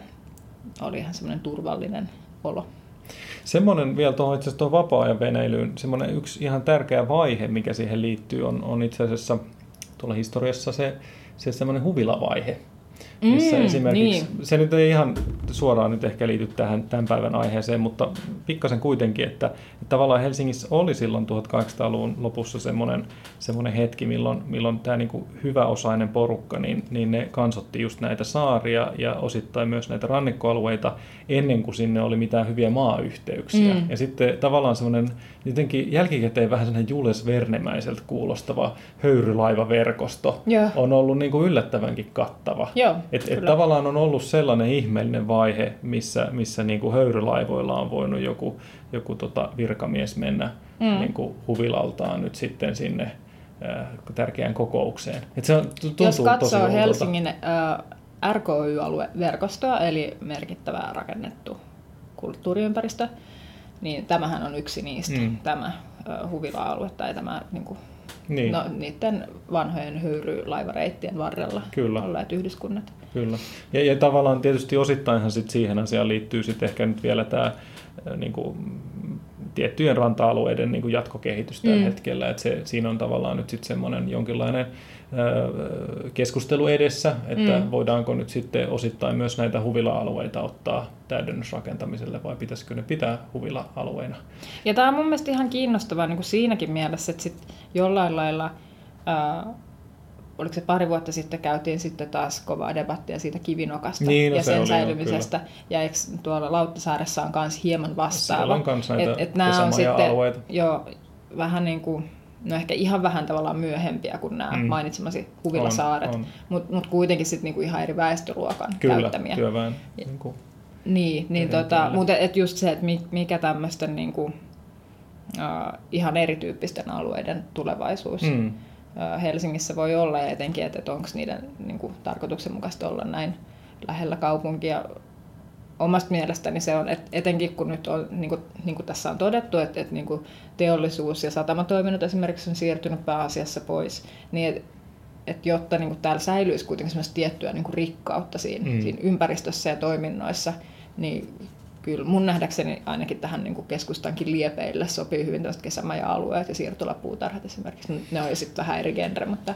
oli ihan semmoinen turvallinen olo. Semmoinen vielä tuohon itse asiassa vapaa-ajan veneilyyn, semmoinen yksi ihan tärkeä vaihe, mikä siihen liittyy, on, on itse asiassa tuolla historiassa se, se semmoinen huvilavaihe missä mm, esimerkiksi, niin. se nyt ei ihan suoraan nyt ehkä liity tähän tämän päivän aiheeseen, mutta pikkasen kuitenkin, että, että tavallaan Helsingissä oli silloin 1800-luvun lopussa semmoinen, semmoinen hetki, milloin, milloin tämä niin kuin hyväosainen porukka, niin, niin ne kansotti just näitä saaria ja osittain myös näitä rannikkoalueita ennen kuin sinne oli mitään hyviä maayhteyksiä. Mm. Ja sitten tavallaan semmoinen jotenkin jälkikäteen vähän sellainen Jules Vernemäiseltä kuulostava höyrylaivaverkosto Joo. on ollut niin kuin yllättävänkin kattava. Joo. Et, et tavallaan on ollut sellainen ihmeellinen vaihe, missä, missä niin kuin höyrylaivoilla on voinut joku, joku tota virkamies mennä mm. niin kuin huvilaltaan nyt sitten sinne äh, tärkeään kokoukseen. Et se tuntuu Jos katsoo tosi Helsingin äh, RKY-alueverkostoa, eli merkittävää rakennettu kulttuuriympäristö, niin tämähän on yksi niistä, mm. tämä äh, huvila-alue tai tämä niin kuin, niin. No, niiden vanhojen höyrylaivareittien varrella Kyllä. olleet yhdyskunnat. Kyllä. Ja, ja tavallaan tietysti osittainhan sit siihen asiaan liittyy sit ehkä nyt vielä tämä niin kuin, tiettyjen ranta-alueiden niin kuin jatkokehitys tällä mm. hetkellä. Että se, siinä on tavallaan nyt sitten semmoinen jonkinlainen keskustelu edessä, että mm. voidaanko nyt sitten osittain myös näitä huvila-alueita ottaa täydennysrakentamiselle vai pitäisikö ne pitää huvila-alueina. Ja tämä on mun mielestä ihan kiinnostavaa niin kuin siinäkin mielessä, että sit jollain lailla ää, oliko se pari vuotta sitten, käytiin sitten taas kovaa debattia siitä kivinokasta niin, no ja sen säilymisestä. Ja eikö tuolla Lauttasaaressa on myös hieman vastaava. Siellä on myös näitä et, et nämä on sitten, alueita. Jo, vähän niin kuin, no ehkä ihan vähän tavallaan myöhempiä kuin nämä mm. mainitsemasi huvilasaaret, mutta mut kuitenkin sitten niinku ihan eri väestöluokan Kyllä, käyttämiä. työväen. Niin, kuin niin, niin tota, mutta et just se, että mikä tämmöisten niinku, uh, ihan erityyppisten alueiden tulevaisuus mm Helsingissä voi olla, ja etenkin, että, että onko niiden niin kuin, tarkoituksenmukaista olla näin lähellä kaupunkia. Omasta mielestäni se on, että etenkin kun nyt on, niin kuin, niin kuin tässä on todettu, että, että niin kuin teollisuus ja satamatoiminnot esimerkiksi on siirtynyt pääasiassa pois, niin että että jotta niin kuin täällä säilyisi kuitenkin tiettyä niin kuin rikkautta siinä, mm. siinä ympäristössä ja toiminnoissa, niin kyllä mun nähdäkseni ainakin tähän niin keskustankin liepeille sopii hyvin tällaiset kesämaja-alueet ja siirtolapuutarhat esimerkiksi. Ne on sitten vähän eri genre, mutta...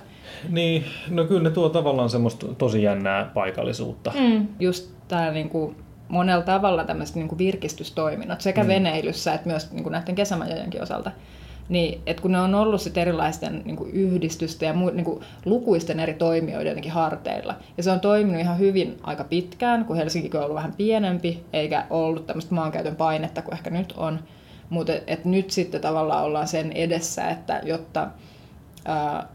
Niin, no kyllä ne tuo tavallaan semmoista tosi jännää paikallisuutta. Mm, just tämä niin kuin monella tavalla tämmöiset niin virkistystoiminnot sekä mm. veneilyssä että myös niin kuin näiden kesämajojenkin osalta niin, että kun ne on ollut sit erilaisten niin kuin yhdistysten ja mu, niin kuin lukuisten eri toimijoiden jotenkin harteilla. Ja se on toiminut ihan hyvin aika pitkään, kun Helsinki on ollut vähän pienempi, eikä ollut tämmöistä maankäytön painetta kuin ehkä nyt on. Mutta nyt sitten tavallaan ollaan sen edessä, että jotta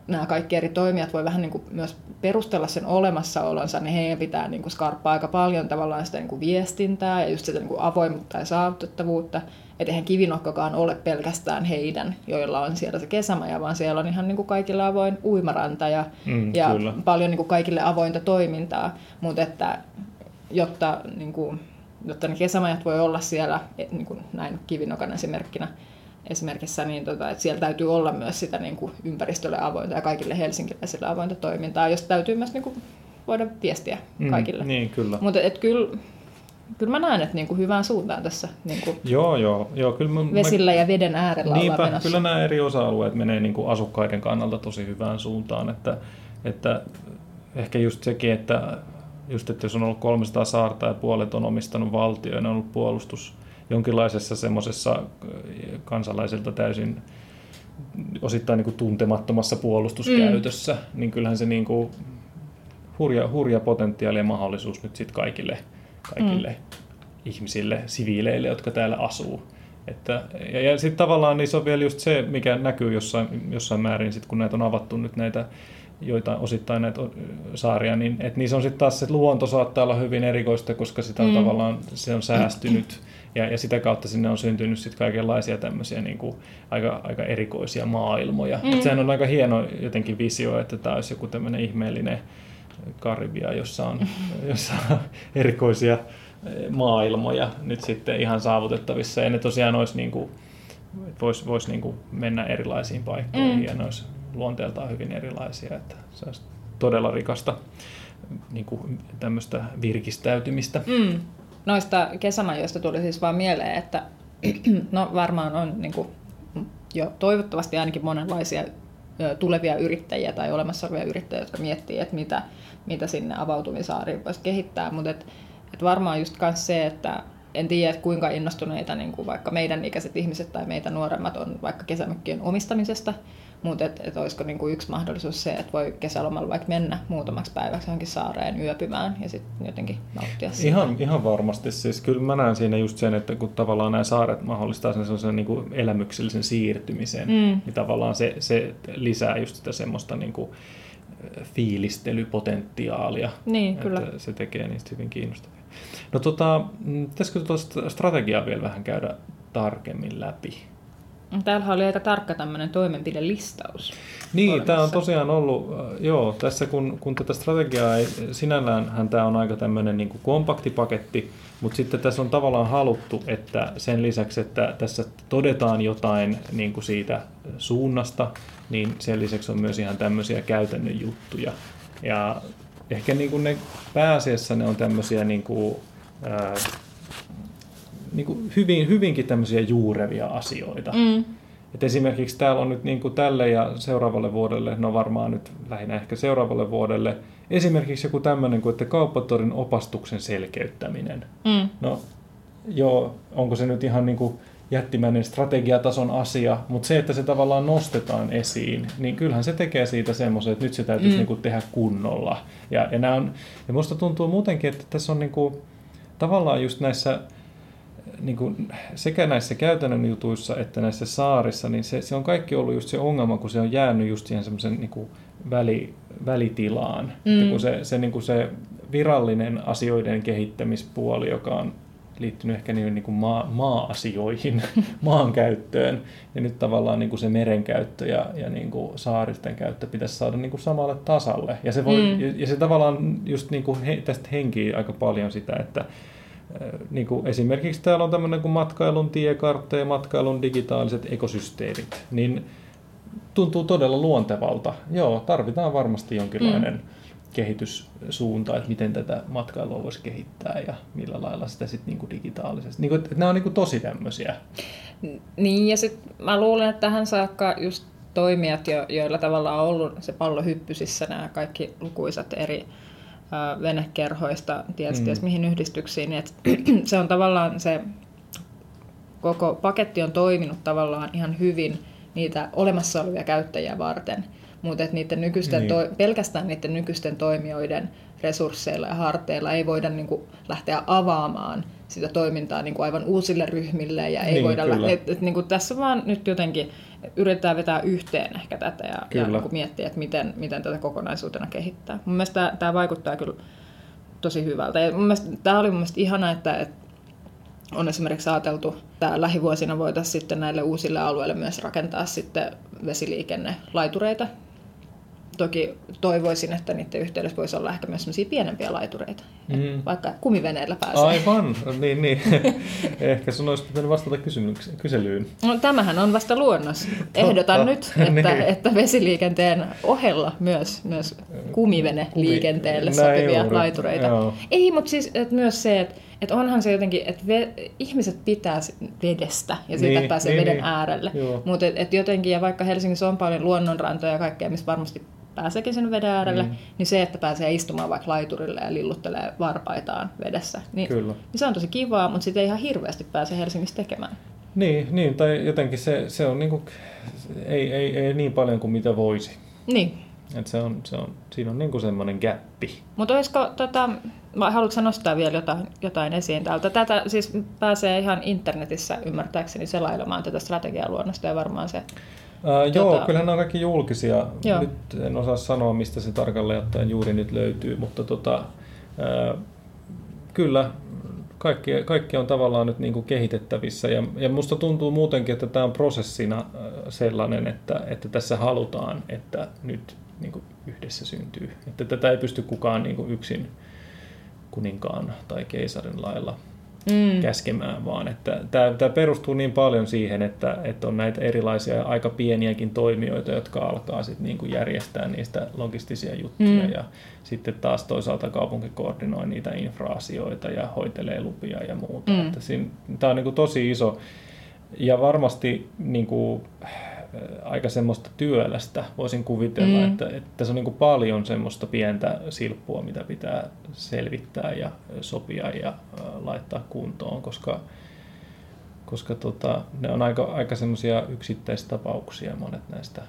nämä kaikki eri toimijat voi vähän niin kuin myös perustella sen olemassaolonsa, niin heidän pitää niin kuin skarppaa aika paljon tavallaan sitä niin kuin viestintää ja just sitä niin kuin avoimuutta ja saavutettavuutta. Että eihän kivinokkakaan ole pelkästään heidän, joilla on siellä se kesämaja, vaan siellä on ihan niin kuin kaikille avoin uimaranta ja, mm, ja paljon niin kuin kaikille avointa toimintaa. Mutta että jotta, niin kuin, jotta ne kesämajat voi olla siellä, niin kuin näin kivinokan esimerkkinä, esimerkissä, niin tota, että siellä täytyy olla myös sitä niin kuin ympäristölle avointa ja kaikille helsinkiläisille avointa toimintaa, josta täytyy myös niin kuin, voida viestiä mm, kaikille. Mm, niin, kyllä. Mutta kyllä kyllä mä näen, että niin kuin hyvään suuntaan tässä niin kuin joo, joo, joo, kyllä mä, vesillä ja veden äärellä niinpä, ollaan kyllä nämä eri osa-alueet menee niin kuin asukkaiden kannalta tosi hyvään suuntaan, että, että ehkä just sekin, että just, että jos on ollut 300 saarta ja puolet on omistanut valtio ja on ollut puolustus jonkinlaisessa semmoisessa kansalaisilta täysin osittain niin kuin tuntemattomassa puolustuskäytössä, mm. niin kyllähän se niin kuin hurja, hurja potentiaali ja mahdollisuus nyt sitten kaikille – kaikille mm. ihmisille, siviileille, jotka täällä asuu. Että, ja, ja sitten tavallaan niin se on vielä just se, mikä näkyy jossain, jossain määrin, sit, kun näitä on avattu nyt näitä joita osittain näitä saaria, niin että niissä on sitten taas se luonto saattaa olla hyvin erikoista, koska sitä on mm. tavallaan, se on säästynyt ja, ja sitä kautta sinne on syntynyt sitten kaikenlaisia tämmöisiä niin kuin aika, aika erikoisia maailmoja. Mm. Et sehän on aika hieno jotenkin visio, että tämä olisi joku tämmöinen ihmeellinen Karibia, jossa on, jossa on erikoisia maailmoja nyt sitten ihan saavutettavissa. Ja ne tosiaan olisi niin kuin, vois, vois niin kuin mennä erilaisiin paikkoihin mm. ja ne olisi luonteeltaan hyvin erilaisia. Että se olisi todella rikasta niin kuin tämmöistä virkistäytymistä. Mm. Noista kesämajoista tuli siis vaan mieleen, että no varmaan on niin kuin, jo toivottavasti ainakin monenlaisia tulevia yrittäjiä tai olemassa olevia yrittäjiä, jotka miettii, että mitä, mitä sinne avautumisaariin voisi kehittää. Mutta et, et varmaan just myös se, että en tiedä, että kuinka innostuneita niin kuin vaikka meidän ikäiset ihmiset tai meitä nuoremmat on vaikka kesämökkien omistamisesta, mutta et, et olisiko niin kuin yksi mahdollisuus se, että voi kesälomalla vaikka mennä muutamaksi päiväksi johonkin saareen yöpymään ja sitten jotenkin nauttia siitä. Ihan, ihan varmasti. Siis kyllä mä näen siinä just sen, että kun tavallaan nämä saaret mahdollistaa sen sellaisen niin kuin elämyksellisen siirtymisen, mm. niin tavallaan se, se lisää just sitä semmoista niin kuin fiilistelypotentiaalia. Niin, kyllä. Se tekee niistä hyvin kiinnostavia. No tota, pitäisikö tuota strategiaa vielä vähän käydä tarkemmin läpi? Täällä oli aika tarkka tämmöinen toimenpidelistaus. Niin, tämä on tosiaan ollut, äh, joo, tässä kun, kun tätä strategiaa ei, sinällään tämä on aika tämmöinen niin kuin kompakti paketti, mutta sitten tässä on tavallaan haluttu, että sen lisäksi, että tässä todetaan jotain niin kuin siitä suunnasta, niin sen lisäksi on myös ihan tämmöisiä käytännön juttuja. Ja ehkä niin kuin ne pääasiassa ne on tämmöisiä niin kuin, ää, niin kuin hyvin, hyvinkin tämmöisiä juurevia asioita. Mm. Et esimerkiksi täällä on nyt niin kuin tälle ja seuraavalle vuodelle, no varmaan nyt lähinnä ehkä seuraavalle vuodelle, esimerkiksi joku tämmöinen kuin, että kauppatorin opastuksen selkeyttäminen. Mm. No joo, onko se nyt ihan niin kuin jättimäinen strategiatason asia, mutta se, että se tavallaan nostetaan esiin, niin kyllähän se tekee siitä semmoisen, että nyt se täytyisi mm. niin kuin tehdä kunnolla. Ja, ja, nämä on, ja musta tuntuu muutenkin, että tässä on niin kuin, tavallaan just näissä niin kuin sekä näissä käytännön jutuissa että näissä saarissa, niin se, se on kaikki ollut just se ongelma, kun se on jäänyt just siihen semmoisen niin kuin väli, välitilaan. Mm. Että kun se, se, niin kuin se virallinen asioiden kehittämispuoli, joka on liittynyt ehkä niin, niin kuin maa, maa-asioihin, maankäyttöön, ja nyt tavallaan niin kuin se merenkäyttö ja, ja niin kuin saaristen käyttö pitäisi saada niin kuin samalle tasalle. Ja se, voi, mm. ja, ja se tavallaan just niin kuin he, tästä henkii aika paljon sitä, että niin kuin esimerkiksi täällä on tämmöinen kuin matkailun tiekartta ja matkailun digitaaliset ekosysteemit, niin tuntuu todella luontevalta. Joo, tarvitaan varmasti jonkinlainen mm. kehityssuunta, että miten tätä matkailua voisi kehittää ja millä lailla sitä sitten niin digitaalisesti. Niin kuin, että nämä on niin kuin tosi tämmöisiä. Niin, ja sitten mä luulen, että tähän saakka just toimijat, jo, joilla tavallaan on ollut se pallo hyppysissä, nämä kaikki lukuisat eri venekerhoista, ties, mm. ties mihin yhdistyksiin. Niin se on tavallaan se koko paketti on toiminut tavallaan ihan hyvin niitä olemassa olevia käyttäjiä varten, mutta niiden nykyisten niin. to, pelkästään niiden nykyisten toimijoiden resursseilla ja harteilla ei voida niin kuin, lähteä avaamaan sitä toimintaa niin kuin aivan uusille ryhmille ja ei niin, voida lä- et, et, niin kuin tässä vaan nyt jotenkin yritetään vetää yhteen ehkä tätä ja, ja niin kuin miettiä, että miten, miten tätä kokonaisuutena kehittää. Mun mielestä tämä, tämä vaikuttaa kyllä tosi hyvältä. Ja mun mielestä, tämä oli mun mielestä ihana, että, että on esimerkiksi ajateltu, että lähivuosina voitaisiin sitten näille uusille alueille myös rakentaa sitten vesiliikennelaitureita, Toki toivoisin, että niiden yhteydessä voisi olla ehkä myös sellaisia pienempiä laitureita, mm. vaikka kumiveneellä pääsee. Aivan, niin, niin. ehkä sun olisi pitänyt vastata kyselyyn. No, tämähän on vasta luonnos. Ehdotan nyt, että, niin. että vesiliikenteen ohella myös, myös kumivene liikenteelle Kumi. sopivia juuri. laitureita. Joo. Ei, mutta siis että myös se, että että onhan se jotenkin, että ve, ihmiset pitää vedestä ja siitä niin, pääsee niin, veden niin. äärelle. Mutta et, et jotenkin, ja vaikka Helsingissä on paljon luonnonrantoja ja kaikkea, missä varmasti pääseekin sen veden äärelle, mm. niin se, että pääsee istumaan vaikka laiturille ja lilluttelee varpaitaan vedessä, niin, Kyllä. niin se on tosi kivaa, mutta sitä ei ihan hirveästi pääse Helsingissä tekemään. Niin, niin tai jotenkin se, se on niinku, ei, ei, ei niin paljon kuin mitä voisi. Niin. Et se on, se on, siinä on niinku semmoinen gappi. Mutta olisiko, tota, haluatko nostaa vielä jotain, jotain esiin täältä? Tätä siis pääsee ihan internetissä ymmärtääkseni selailemaan tätä strategialuonnosta ja varmaan se Äh, tota... Joo, kyllähän nämä on kaikki julkisia. Joo. Nyt en osaa sanoa, mistä se tarkalleen ottaen juuri nyt löytyy, mutta tota, äh, kyllä kaikki, kaikki on tavallaan nyt niin kuin kehitettävissä. Ja, ja musta tuntuu muutenkin, että tämä on prosessina sellainen, että, että tässä halutaan, että nyt niin kuin yhdessä syntyy. Että tätä ei pysty kukaan niin kuin yksin, kuninkaan tai keisarin lailla mm. käskemään, vaan että tämä, perustuu niin paljon siihen, että, että on näitä erilaisia aika pieniäkin toimijoita, jotka alkaa sitten niin kuin järjestää niistä logistisia juttuja mm. ja sitten taas toisaalta kaupunki koordinoi niitä infraasioita ja hoitelee lupia ja muuta. Mm. Tämä on niin kuin tosi iso ja varmasti niin kuin, aika semmoista työlästä, voisin kuvitella, mm. että, että tässä on niin paljon semmoista pientä silppua, mitä pitää selvittää ja sopia ja laittaa kuntoon, koska, koska tota, ne on aika, aika semmoisia yksittäistapauksia monet näistä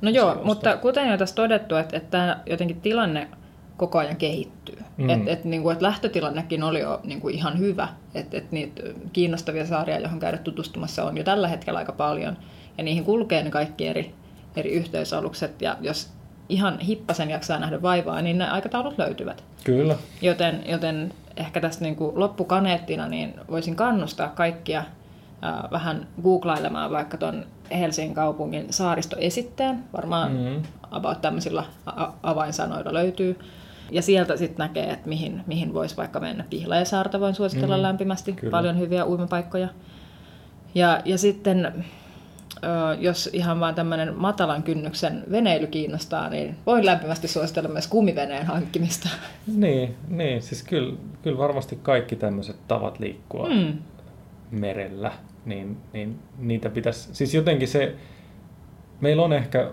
No joo, asioista. mutta kuten jo tässä todettu, että, että tämä jotenkin tilanne koko ajan kehittyy. Mm. Et, et, niin kuin, et lähtötilannekin oli jo niin kuin ihan hyvä, että et niitä kiinnostavia saaria, johon käydä tutustumassa, on jo tällä hetkellä aika paljon – ja niihin kulkee ne kaikki eri, eri yhteysalukset, ja jos ihan hippasen jaksaa nähdä vaivaa, niin ne aikataulut löytyvät. Kyllä. Joten, joten ehkä tästä niin kuin loppukaneettina niin voisin kannustaa kaikkia ää, vähän googlailemaan vaikka tuon Helsingin kaupungin saaristoesitteen. Varmaan mm-hmm. about tämmöisillä a- avainsanoilla löytyy. Ja sieltä sitten näkee, että mihin, mihin voisi vaikka mennä. Pihlajasaarta voin suositella mm, lämpimästi. Kyllä. Paljon hyviä uimapaikkoja. Ja, ja sitten jos ihan vaan tämmöinen matalan kynnyksen veneily kiinnostaa, niin voin lämpimästi suositella myös kumiveneen hankkimista. Niin, niin siis kyllä, kyllä varmasti kaikki tämmöiset tavat liikkua mm. merellä, niin, niin niitä pitäisi, siis jotenkin se, meillä on ehkä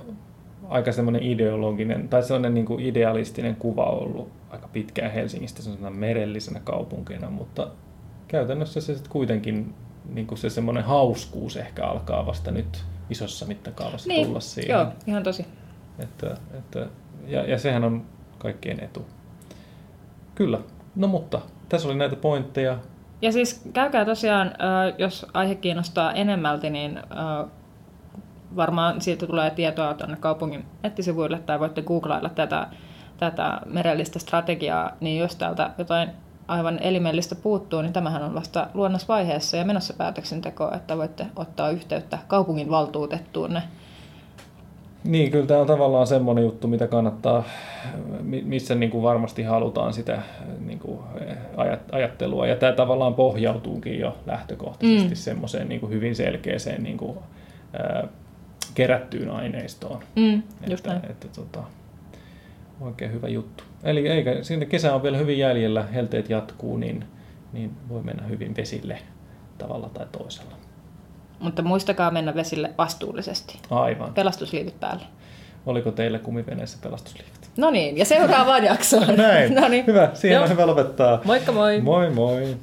aika semmoinen ideologinen tai sellainen niin kuin idealistinen kuva ollut aika pitkään Helsingistä sellaisena merellisenä kaupunkina, mutta käytännössä se sitten kuitenkin niin kuin se semmoinen hauskuus ehkä alkaa vasta nyt isossa mittakaavassa niin, tulla siihen. Joo, ihan tosi. Että, että, ja, ja sehän on kaikkien etu. Kyllä. No mutta, tässä oli näitä pointteja. Ja siis käykää tosiaan, jos aihe kiinnostaa enemmälti, niin varmaan siitä tulee tietoa tuonne kaupungin nettisivuille tai voitte googlailla tätä, tätä merellistä strategiaa, niin jos täältä jotain aivan elimellistä puuttuu, niin tämähän on vasta luonnosvaiheessa ja menossa päätöksentekoa, että voitte ottaa yhteyttä kaupungin valtuutettuunne. Niin, kyllä tämä on tavallaan semmoinen juttu, mitä kannattaa, missä niin kuin varmasti halutaan sitä niin kuin ajattelua. Ja tämä tavallaan pohjautuukin jo lähtökohtaisesti mm. semmoiseen niin kuin hyvin selkeäseen niin kuin, ää, kerättyyn aineistoon. Mm, just että, näin. Että, tota, oikein hyvä juttu. Eli eikä, siinä kesä on vielä hyvin jäljellä, helteet jatkuu, niin, niin voi mennä hyvin vesille tavalla tai toisella. Mutta muistakaa mennä vesille vastuullisesti. Aivan. Pelastusliivit päälle. Oliko teille kumiveneessä pelastusliivit? No niin, ja seuraavaan jaksoon. Näin, no niin. hyvä. Siihen Joo. on hyvä lopettaa. Moikka moi. Moi moi.